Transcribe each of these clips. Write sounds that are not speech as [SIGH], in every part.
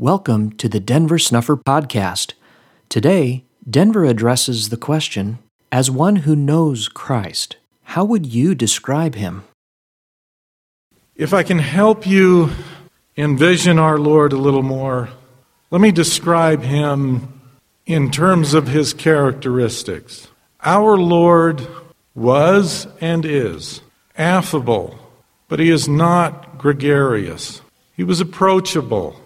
Welcome to the Denver Snuffer Podcast. Today, Denver addresses the question As one who knows Christ, how would you describe him? If I can help you envision our Lord a little more, let me describe him in terms of his characteristics. Our Lord was and is affable, but he is not gregarious. He was approachable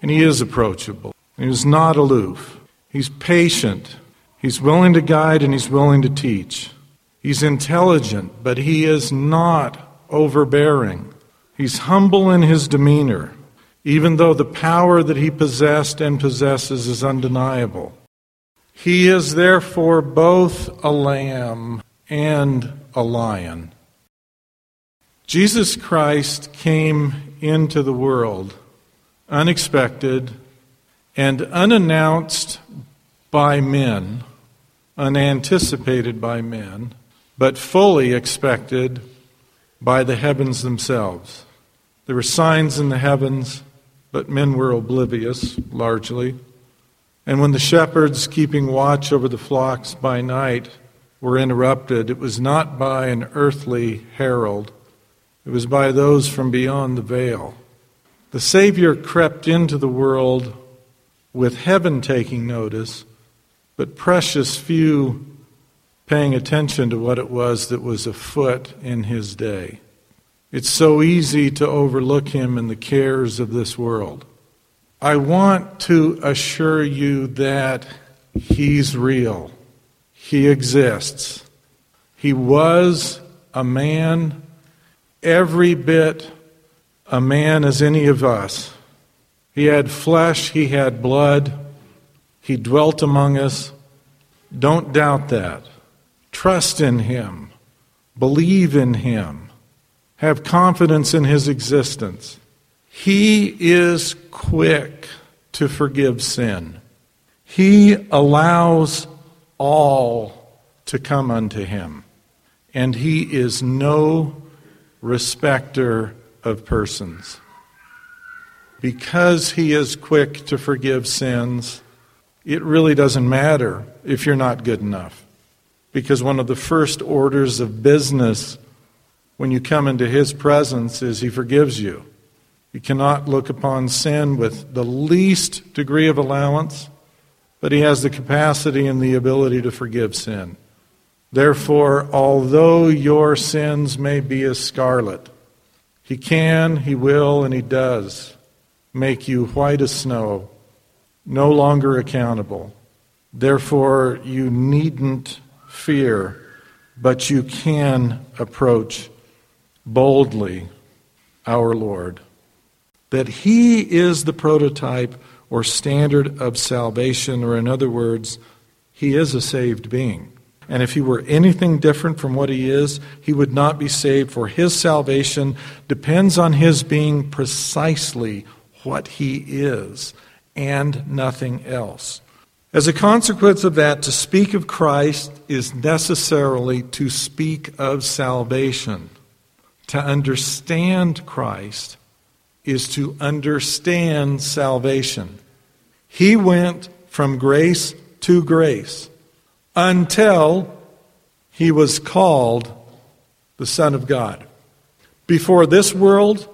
and he is approachable. He is not aloof. He's patient. He's willing to guide and he's willing to teach. He's intelligent, but he is not overbearing. He's humble in his demeanor, even though the power that he possessed and possesses is undeniable. He is therefore both a lamb and a lion. Jesus Christ came into the world unexpected, and unannounced by men, unanticipated by men, but fully expected by the heavens themselves. There were signs in the heavens, but men were oblivious, largely. And when the shepherds keeping watch over the flocks by night were interrupted, it was not by an earthly herald, it was by those from beyond the veil. The Savior crept into the world with heaven taking notice, but precious few paying attention to what it was that was afoot in his day. It's so easy to overlook him in the cares of this world. I want to assure you that he's real. He exists. He was a man every bit a man as any of us. He had flesh, he had blood, he dwelt among us. Don't doubt that. Trust in him, believe in him, have confidence in his existence. He is quick to forgive sin. He allows all to come unto him, and he is no respecter of persons. Because he is quick to forgive sins, it really doesn't matter if you're not good enough. Because one of the first orders of business when you come into his presence is he forgives you. You cannot look upon sin with the least degree of allowance, but he has the capacity and the ability to forgive sin. Therefore, although your sins may be as scarlet, he can, He will, and He does make you white as snow, no longer accountable. Therefore, you needn't fear, but you can approach boldly our Lord. That He is the prototype or standard of salvation, or in other words, He is a saved being. And if he were anything different from what he is, he would not be saved, for his salvation depends on his being precisely what he is and nothing else. As a consequence of that, to speak of Christ is necessarily to speak of salvation. To understand Christ is to understand salvation. He went from grace to grace until he was called the Son of God. Before this world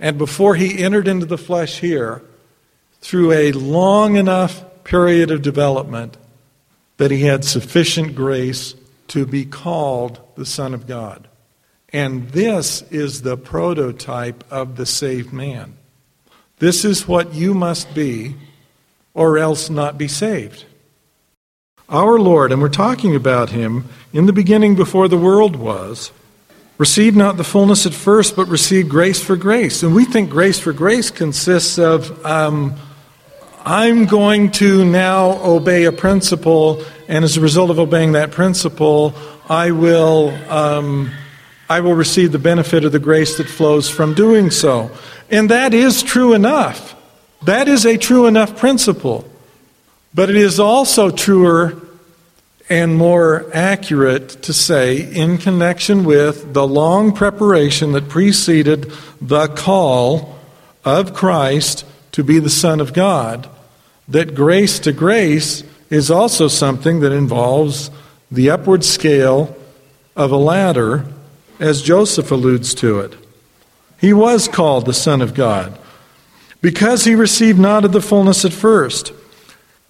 and before he entered into the flesh here, through a long enough period of development that he had sufficient grace to be called the Son of God. And this is the prototype of the saved man. This is what you must be, or else not be saved. Our Lord, and we're talking about him in the beginning before the world was, received not the fullness at first, but received grace for grace. And we think grace for grace consists of um, I'm going to now obey a principle, and as a result of obeying that principle, I will. Um, I will receive the benefit of the grace that flows from doing so. And that is true enough. That is a true enough principle. But it is also truer and more accurate to say in connection with the long preparation that preceded the call of Christ to be the Son of God, that grace to grace is also something that involves the upward scale of a ladder, as Joseph alludes to it. He was called the Son of God because he received not of the fullness at first.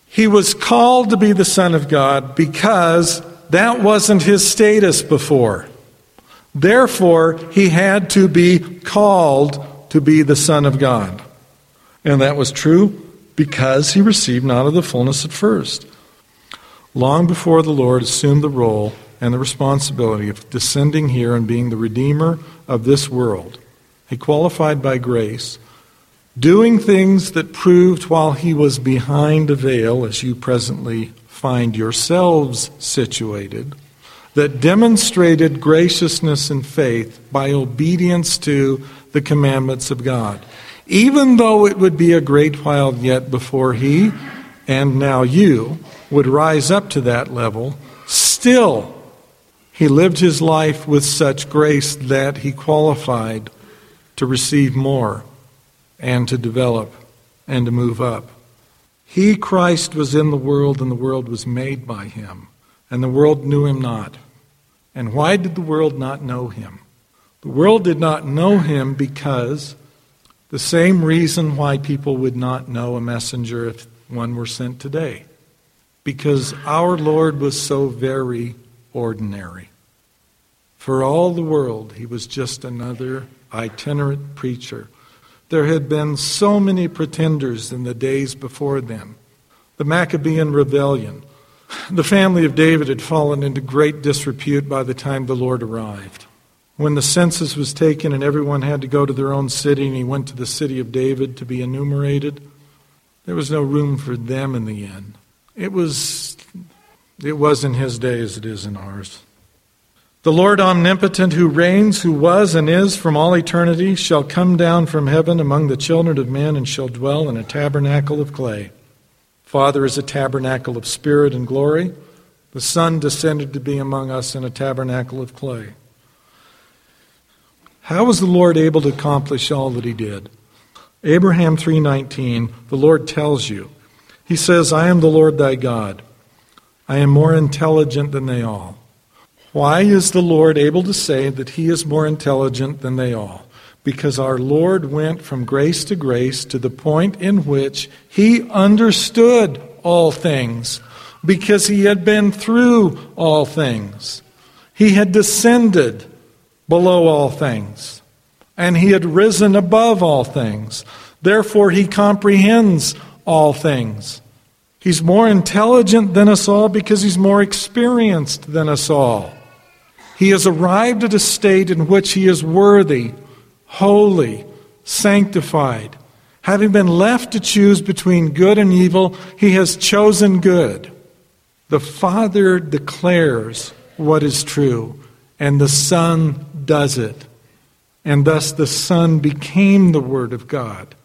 He was called to be the Son of God because that wasn't his status before. Therefore, he had to be called to be the Son of God. And that was true because he received not of the fullness at first. Long before the Lord assumed the role and the responsibility of descending here and being the Redeemer of this world, he qualified by grace, doing things that proved while he was behind a veil, as you presently find yourselves situated, that demonstrated graciousness and faith by obedience to the commandments of God. Even though it would be a great while yet before he, and now you, would rise up to that level, still he lived his life with such grace that he qualified to receive more and to develop and to move up. He, Christ, was in the world, and the world was made by him, and the world knew him not. And why did the world not know him? The world did not know him because the same reason why people would not know a messenger if one were sent today. Because our Lord was so very ordinary. For all the world, he was just another itinerant preacher. There had been so many pretenders in the days before them. The Maccabean rebellion. The family of David had fallen into great disrepute by the time the Lord arrived. When the census was taken and everyone had to go to their own city, and he went to the city of David to be enumerated, there was no room for them in the end. It was, it was in his day as it is in ours. The Lord omnipotent, who reigns, who was and is from all eternity, shall come down from heaven among the children of men and shall dwell in a tabernacle of clay. Father is a tabernacle of spirit and glory. The Son descended to be among us in a tabernacle of clay. How was the Lord able to accomplish all that he did? Abraham 3:19, the Lord tells you. He says, "I am the Lord thy God. I am more intelligent than they all." Why is the Lord able to say that he is more intelligent than they all? Because our Lord went from grace to grace to the point in which he understood all things because he had been through all things. He had descended below all things, and he had risen above all things. Therefore, he comprehends all things. He's more intelligent than us all because he's more experienced than us all. He has arrived at a state in which he is worthy, holy, sanctified. Having been left to choose between good and evil, he has chosen good. The Father declares what is true, and the Son does it. And thus the Son became the Word of God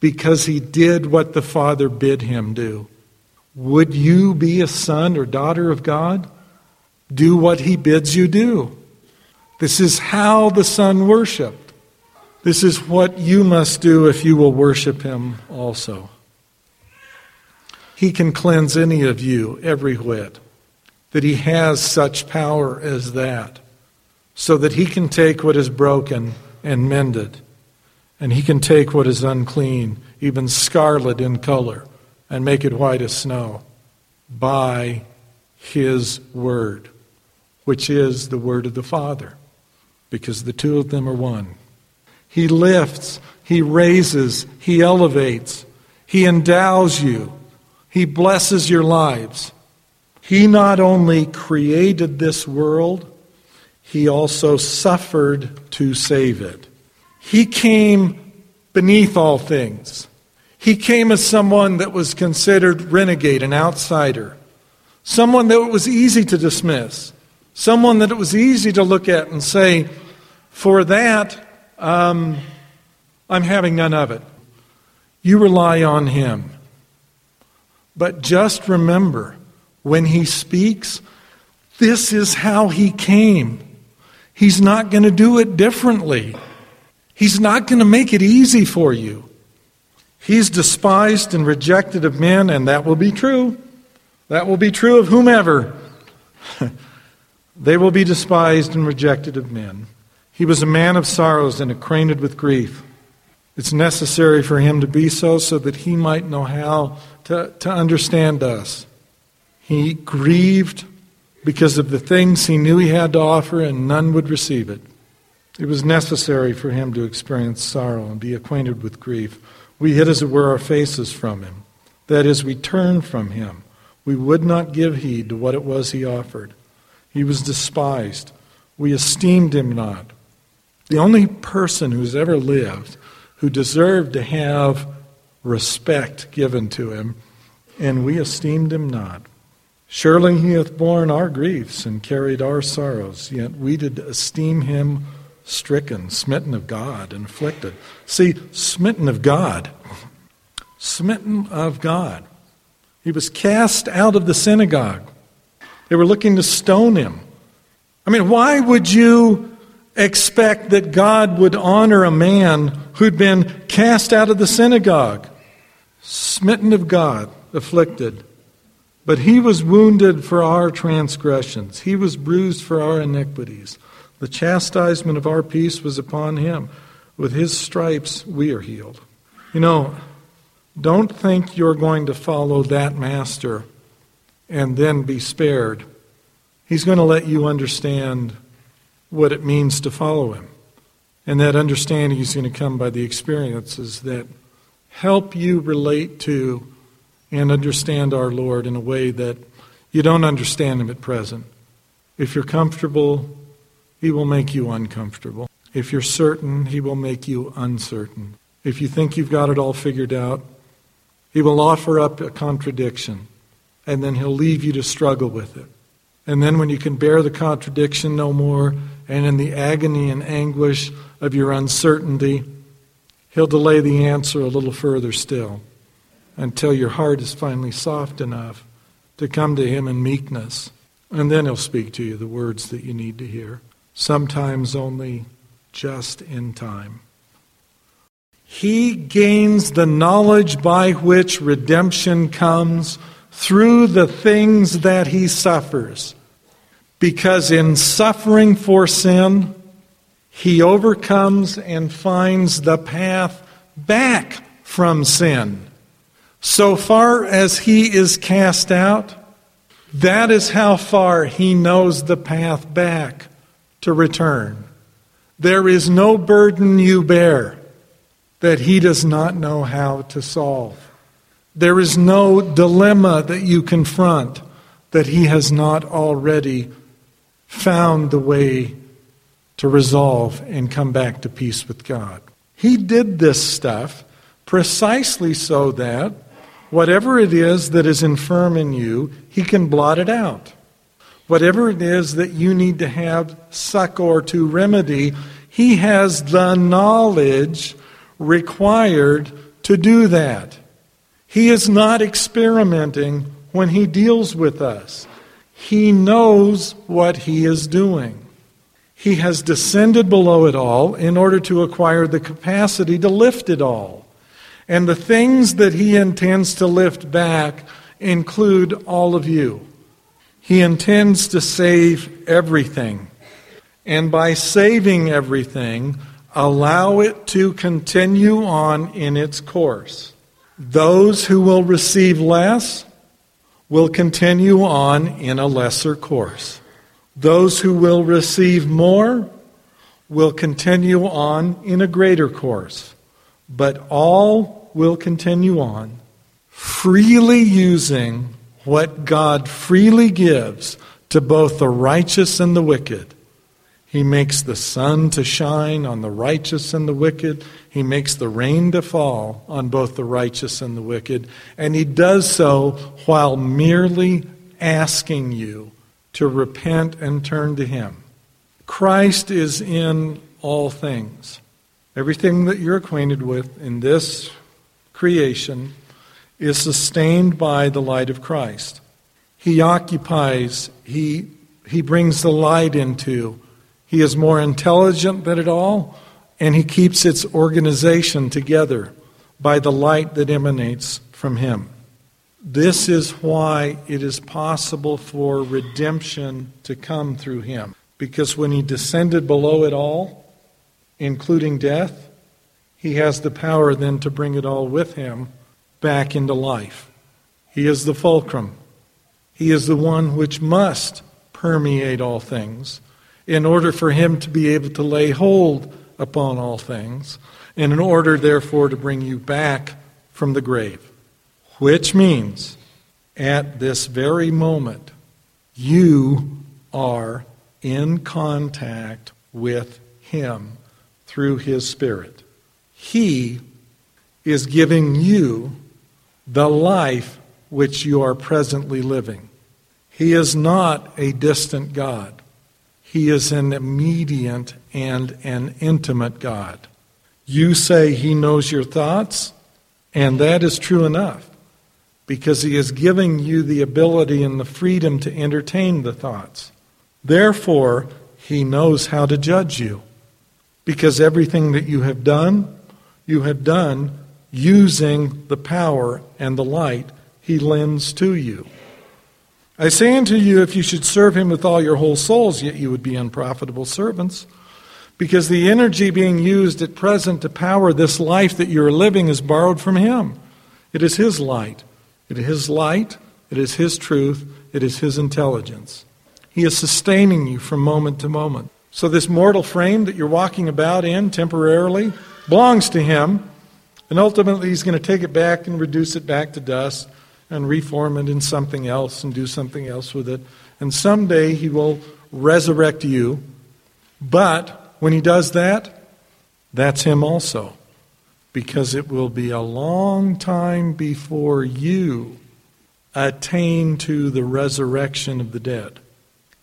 because he did what the Father bid him do. Would you be a son or daughter of God? Do what he bids you do. This is how the Son worshiped. This is what you must do if you will worship him also. He can cleanse any of you every whit, that he has such power as that so that he can take what is broken and mend it. And he can take what is unclean, even scarlet in color, and make it white as snow by his word, which is the word of the Father, because the two of them are one. He lifts, he raises, he elevates, he endows you, he blesses your lives. He not only created this world, he also suffered to save it. He came beneath all things. He came as someone that was considered renegade, an outsider, someone that was easy to dismiss, someone that it was easy to look at and say, For that, um, I'm having none of it. You rely on Him. But just remember, when He speaks, this is how He came. He's not going to do it differently. He's not going to make it easy for you. He's despised and rejected of men, and that will be true. That will be true of whomever. [LAUGHS] they will be despised and rejected of men. He was a man of sorrows and acquainted with grief. It's necessary for him to be so so that he might know how to, to understand us. He grieved because of the things he knew he had to offer, and none would receive it. It was necessary for him to experience sorrow and be acquainted with grief. We hid, as it were, our faces from him. That is, we turned from him. We would not give heed to what it was he offered. He was despised. We esteemed him not. The only person who's ever lived who deserved to have respect given to him, and we esteemed him not. Surely he hath borne our griefs and carried our sorrows, yet we did esteem him stricken, smitten of God, and afflicted. See, smitten of God. Smitten of God. He was cast out of the synagogue. They were looking to stone him. I mean, why would you expect that God would honor a man who'd been cast out of the synagogue? Smitten of God, afflicted. But he was wounded for our transgressions, he was bruised for our iniquities. The chastisement of our peace was upon him. With his stripes, we are healed. You know, don't think you're going to follow that master and then be spared. He's going to let you understand what it means to follow him. And that understanding is going to come by the experiences that help you relate to and understand our Lord in a way that you don't understand Him at present. If you're comfortable, He will make you uncomfortable. If you're certain, He will make you uncertain. If you think you've got it all figured out, He will offer up a contradiction, and then He'll leave you to struggle with it. And then, when you can bear the contradiction no more, and in the agony and anguish of your uncertainty, He'll delay the answer a little further still until your heart is finally soft enough to come to Him in meekness. And then He'll speak to you the words that you need to hear, sometimes only just in time. He gains the knowledge by which redemption comes through the things that he suffers. Because in suffering for sin, he overcomes and finds the path back from sin. So far as he is cast out, that is how far he knows the path back to return. There is no burden you bear that he does not know how to solve. There is no dilemma that you confront that he has not already found the way to resolve and come back to peace with God. He did this stuff precisely so that Whatever it is that is infirm in you, He can blot it out. Whatever it is that you need to have succor to remedy, He has the knowledge required to do that. He is not experimenting when He deals with us. He knows what He is doing. He has descended below it all in order to acquire the capacity to lift it all. And the things that he intends to lift back include all of you. He intends to save everything. And by saving everything, allow it to continue on in its course. Those who will receive less will continue on in a lesser course. Those who will receive more will continue on in a greater course. But all will continue on, freely using what God freely gives to both the righteous and the wicked. He makes the sun to shine on the righteous and the wicked. He makes the rain to fall on both the righteous and the wicked. And he does so while merely asking you to repent and turn to him. Christ is in all things. Everything that you're acquainted with in this creation is sustained by the light of Christ. He occupies, he, he brings the light into. He is more intelligent than it all, and he keeps its organization together by the light that emanates from him. This is why it is possible for redemption to come through him. Because when he descended below it all, including death, he has the power then to bring it all with him back into life. He is the fulcrum. He is the one which must permeate all things in order for him to be able to lay hold upon all things, and in order, therefore, to bring you back from the grave. Which means, at this very moment, you are in contact with Him through His Spirit. He is giving you the life which you are presently living. He is not a distant God. He is an immediate and an intimate God. You say He knows your thoughts, and that is true enough because He is giving you the ability and the freedom to entertain the thoughts. Therefore, He knows how to judge you because everything that you have done, you have done using the power and the light He lends to you. I say unto you, if you should serve him with all your whole souls, yet you would be unprofitable servants. Because the energy being used at present to power this life that you're living is borrowed from him. It is his light. It is his light. It is his truth. It is his intelligence. He is sustaining you from moment to moment. So, this mortal frame that you're walking about in temporarily belongs to him. And ultimately, he's going to take it back and reduce it back to dust and reform it in something else and do something else with it. And someday he will resurrect you. But when he does that, that's him also. Because it will be a long time before you attain to the resurrection of the dead.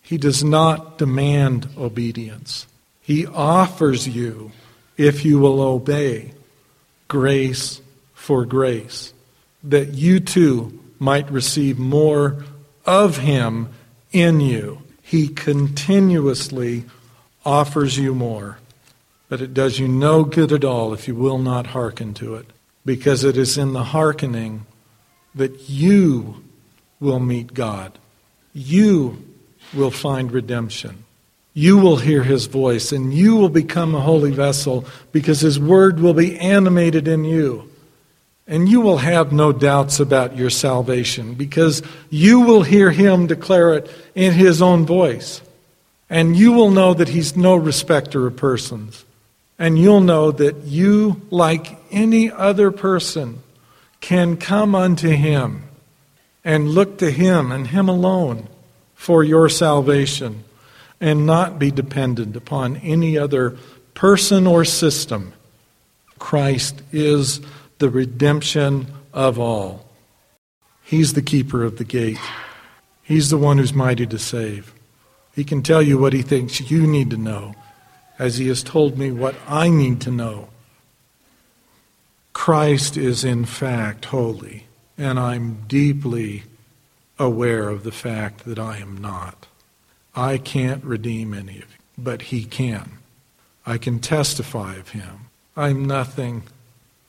He does not demand obedience. He offers you, if you will obey, grace for grace that you too might receive more of Him in you. He continuously offers you more, but it does you no good at all if you will not hearken to it, because it is in the hearkening that you will meet God. You will find redemption. You will hear his voice and you will become a holy vessel because his word will be animated in you. And you will have no doubts about your salvation because you will hear him declare it in his own voice. And you will know that he's no respecter of persons. And you'll know that you, like any other person, can come unto him and look to him and him alone for your salvation and not be dependent upon any other person or system. Christ is the redemption of all. He's the keeper of the gate. He's the one who's mighty to save. He can tell you what he thinks you need to know, as he has told me what I need to know. Christ is, in fact, holy, and I'm deeply aware of the fact that I am not. I can't redeem any of you, but he can. I can testify of him. I'm nothing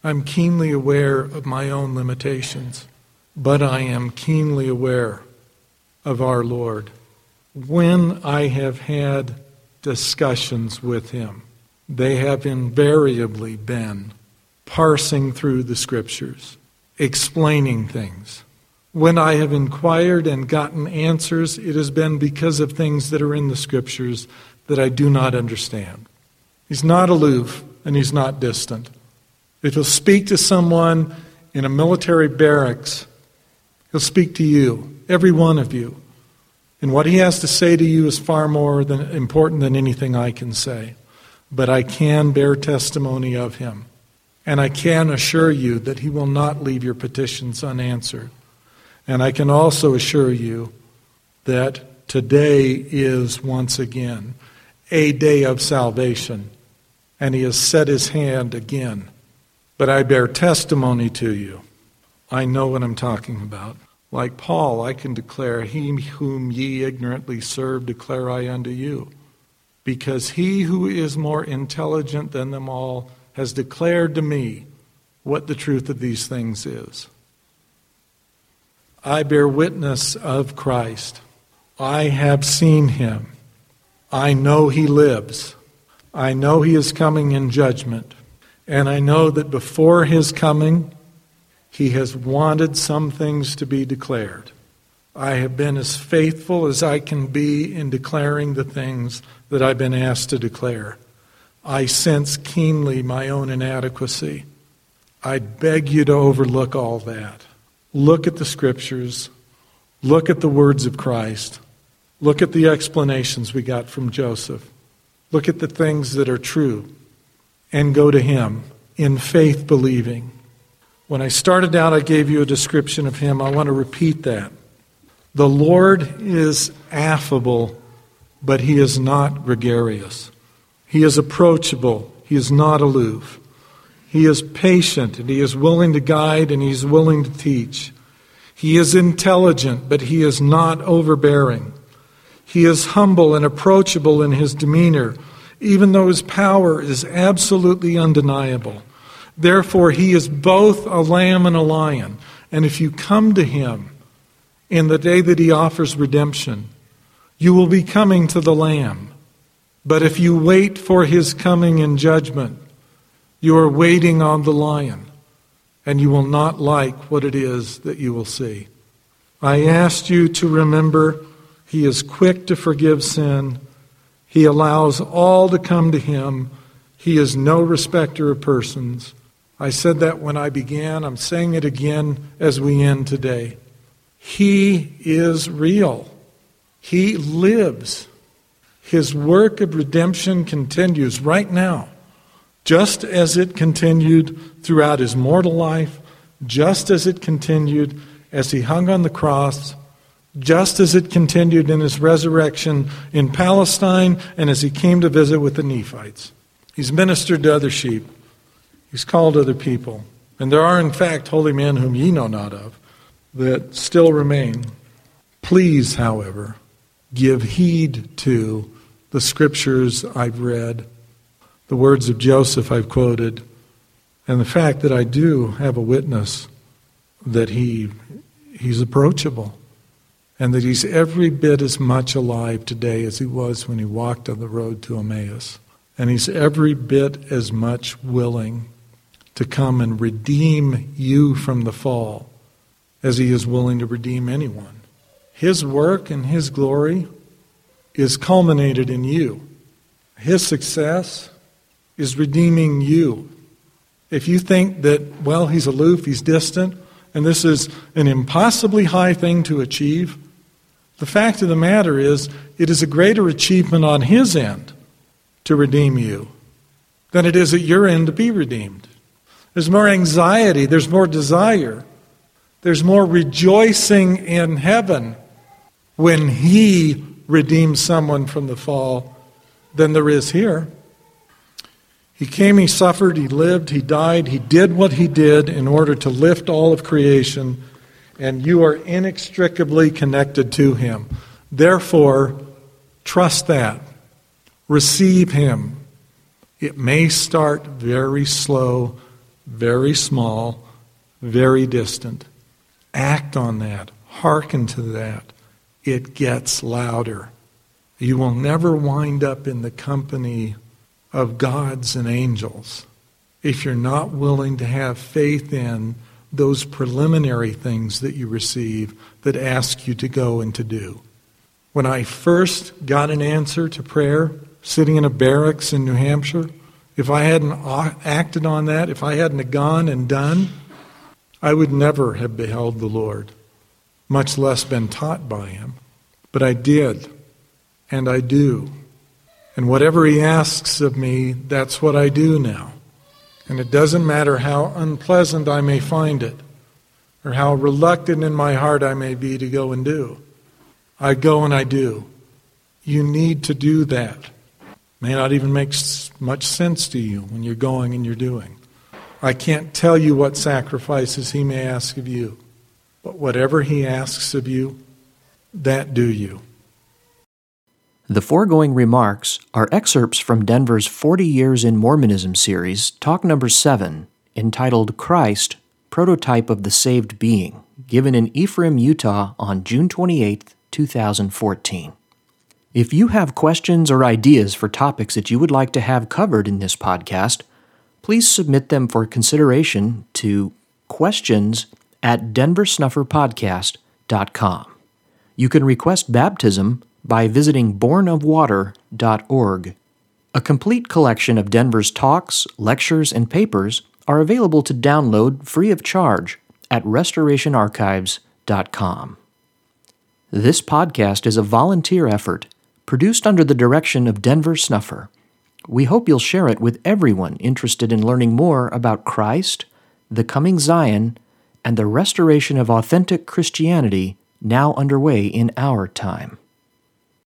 I'm keenly aware of my own limitations, but I am keenly aware of our Lord. When I have had discussions with Him, they have invariably been parsing through the Scriptures, explaining things. When I have inquired and gotten answers, it has been because of things that are in the Scriptures that I do not understand. He's not aloof and he's not distant. If he'll speak to someone in a military barracks, he'll speak to you, every one of you. And what he has to say to you is far more than, important than anything I can say. But I can bear testimony of him. And I can assure you that he will not leave your petitions unanswered. And I can also assure you that today is once again a day of salvation. And he has set his hand again but I bear testimony to you. I know what I'm talking about. Like Paul, I can declare, He whom ye ignorantly serve, declare I unto you. Because he who is more intelligent than them all has declared to me what the truth of these things is. I bear witness of Christ. I have seen him. I know he lives. I know he is coming in judgment. And I know that before his coming, he has wanted some things to be declared. I have been as faithful as I can be in declaring the things that I've been asked to declare. I sense keenly my own inadequacy. I beg you to overlook all that. Look at the scriptures. Look at the words of Christ. Look at the explanations we got from Joseph. Look at the things that are true and go to Him in faith believing. When I started out, I gave you a description of Him. I want to repeat that. The Lord is affable, but He is not gregarious. He is approachable, He is not aloof. He is patient, and He is willing to guide, and He's willing to teach. He is intelligent, but He is not overbearing. He is humble and approachable in His demeanor, even though His power is absolutely undeniable. Therefore, He is both a lamb and a lion. And if you come to Him, in the day that he offers redemption, you will be coming to the Lamb. But if you wait for his coming in judgment, you are waiting on the lion, and you will not like what it is that you will see. I asked you to remember he is quick to forgive sin. He allows all to come to him. He is no respecter of persons. I said that when I began. I'm saying it again as we end today. He is real. He lives. His work of redemption continues right now, just as it continued throughout his mortal life, just as it continued as he hung on the cross, just as it continued in his resurrection in Palestine and as he came to visit with the Nephites. He's ministered to other sheep, he's called other people. And there are, in fact, holy men whom ye know not of that still remain. Please, however, give heed to the scriptures I've read, the words of Joseph I've quoted, and the fact that I do have a witness that he, he's approachable and that he's every bit as much alive today as he was when he walked on the road to Emmaus. And he's every bit as much willing to come and redeem you from the fall as he is willing to redeem anyone. His work and his glory is culminated in you. His success is redeeming you. If you think that, well, he's aloof, he's distant, and this is an impossibly high thing to achieve, the fact of the matter is, it is a greater achievement on his end to redeem you than it is at your end to be redeemed. There's more anxiety, there's more desire there's more rejoicing in heaven when He redeems someone from the fall than there is here. He came, He suffered, He lived, He died, He did what He did in order to lift all of creation, and you are inextricably connected to Him. Therefore, trust that. Receive Him. It may start very slow, very small, very distant. Act on that. Hearken to that. It gets louder. You will never wind up in the company of gods and angels if you're not willing to have faith in those preliminary things that you receive that ask you to go and to do. When I first got an answer to prayer, sitting in a barracks in New Hampshire, if I hadn't acted on that, if I hadn't gone and done, I would never have beheld the Lord, much less been taught by him. But I did, and I do. And whatever he asks of me, that's what I do now. And it doesn't matter how unpleasant I may find it, or how reluctant in my heart I may be to go and do. I go and I do. You need to do that. May not even make much sense to you when you're going and you're doing. I can't tell you what sacrifices he may ask of you, but whatever he asks of you, that do you. The foregoing remarks are excerpts from Denver's 40 Years in Mormonism series, talk number 7, entitled Christ, Prototype of the Saved Being, given in Ephraim, Utah on June 28, 2014. If you have questions or ideas for topics that you would like to have covered in this podcast, please submit them for consideration to questions at denversnufferpodcast.com. You can request baptism by visiting bornofwater.org. A complete collection of Denver's talks, lectures, and papers are available to download free of charge at restorationarchives.com. This podcast is a volunteer effort produced under the direction of Denver Snuffer. We hope you'll share it with everyone interested in learning more about Christ, the coming Zion, and the restoration of authentic Christianity now underway in our time.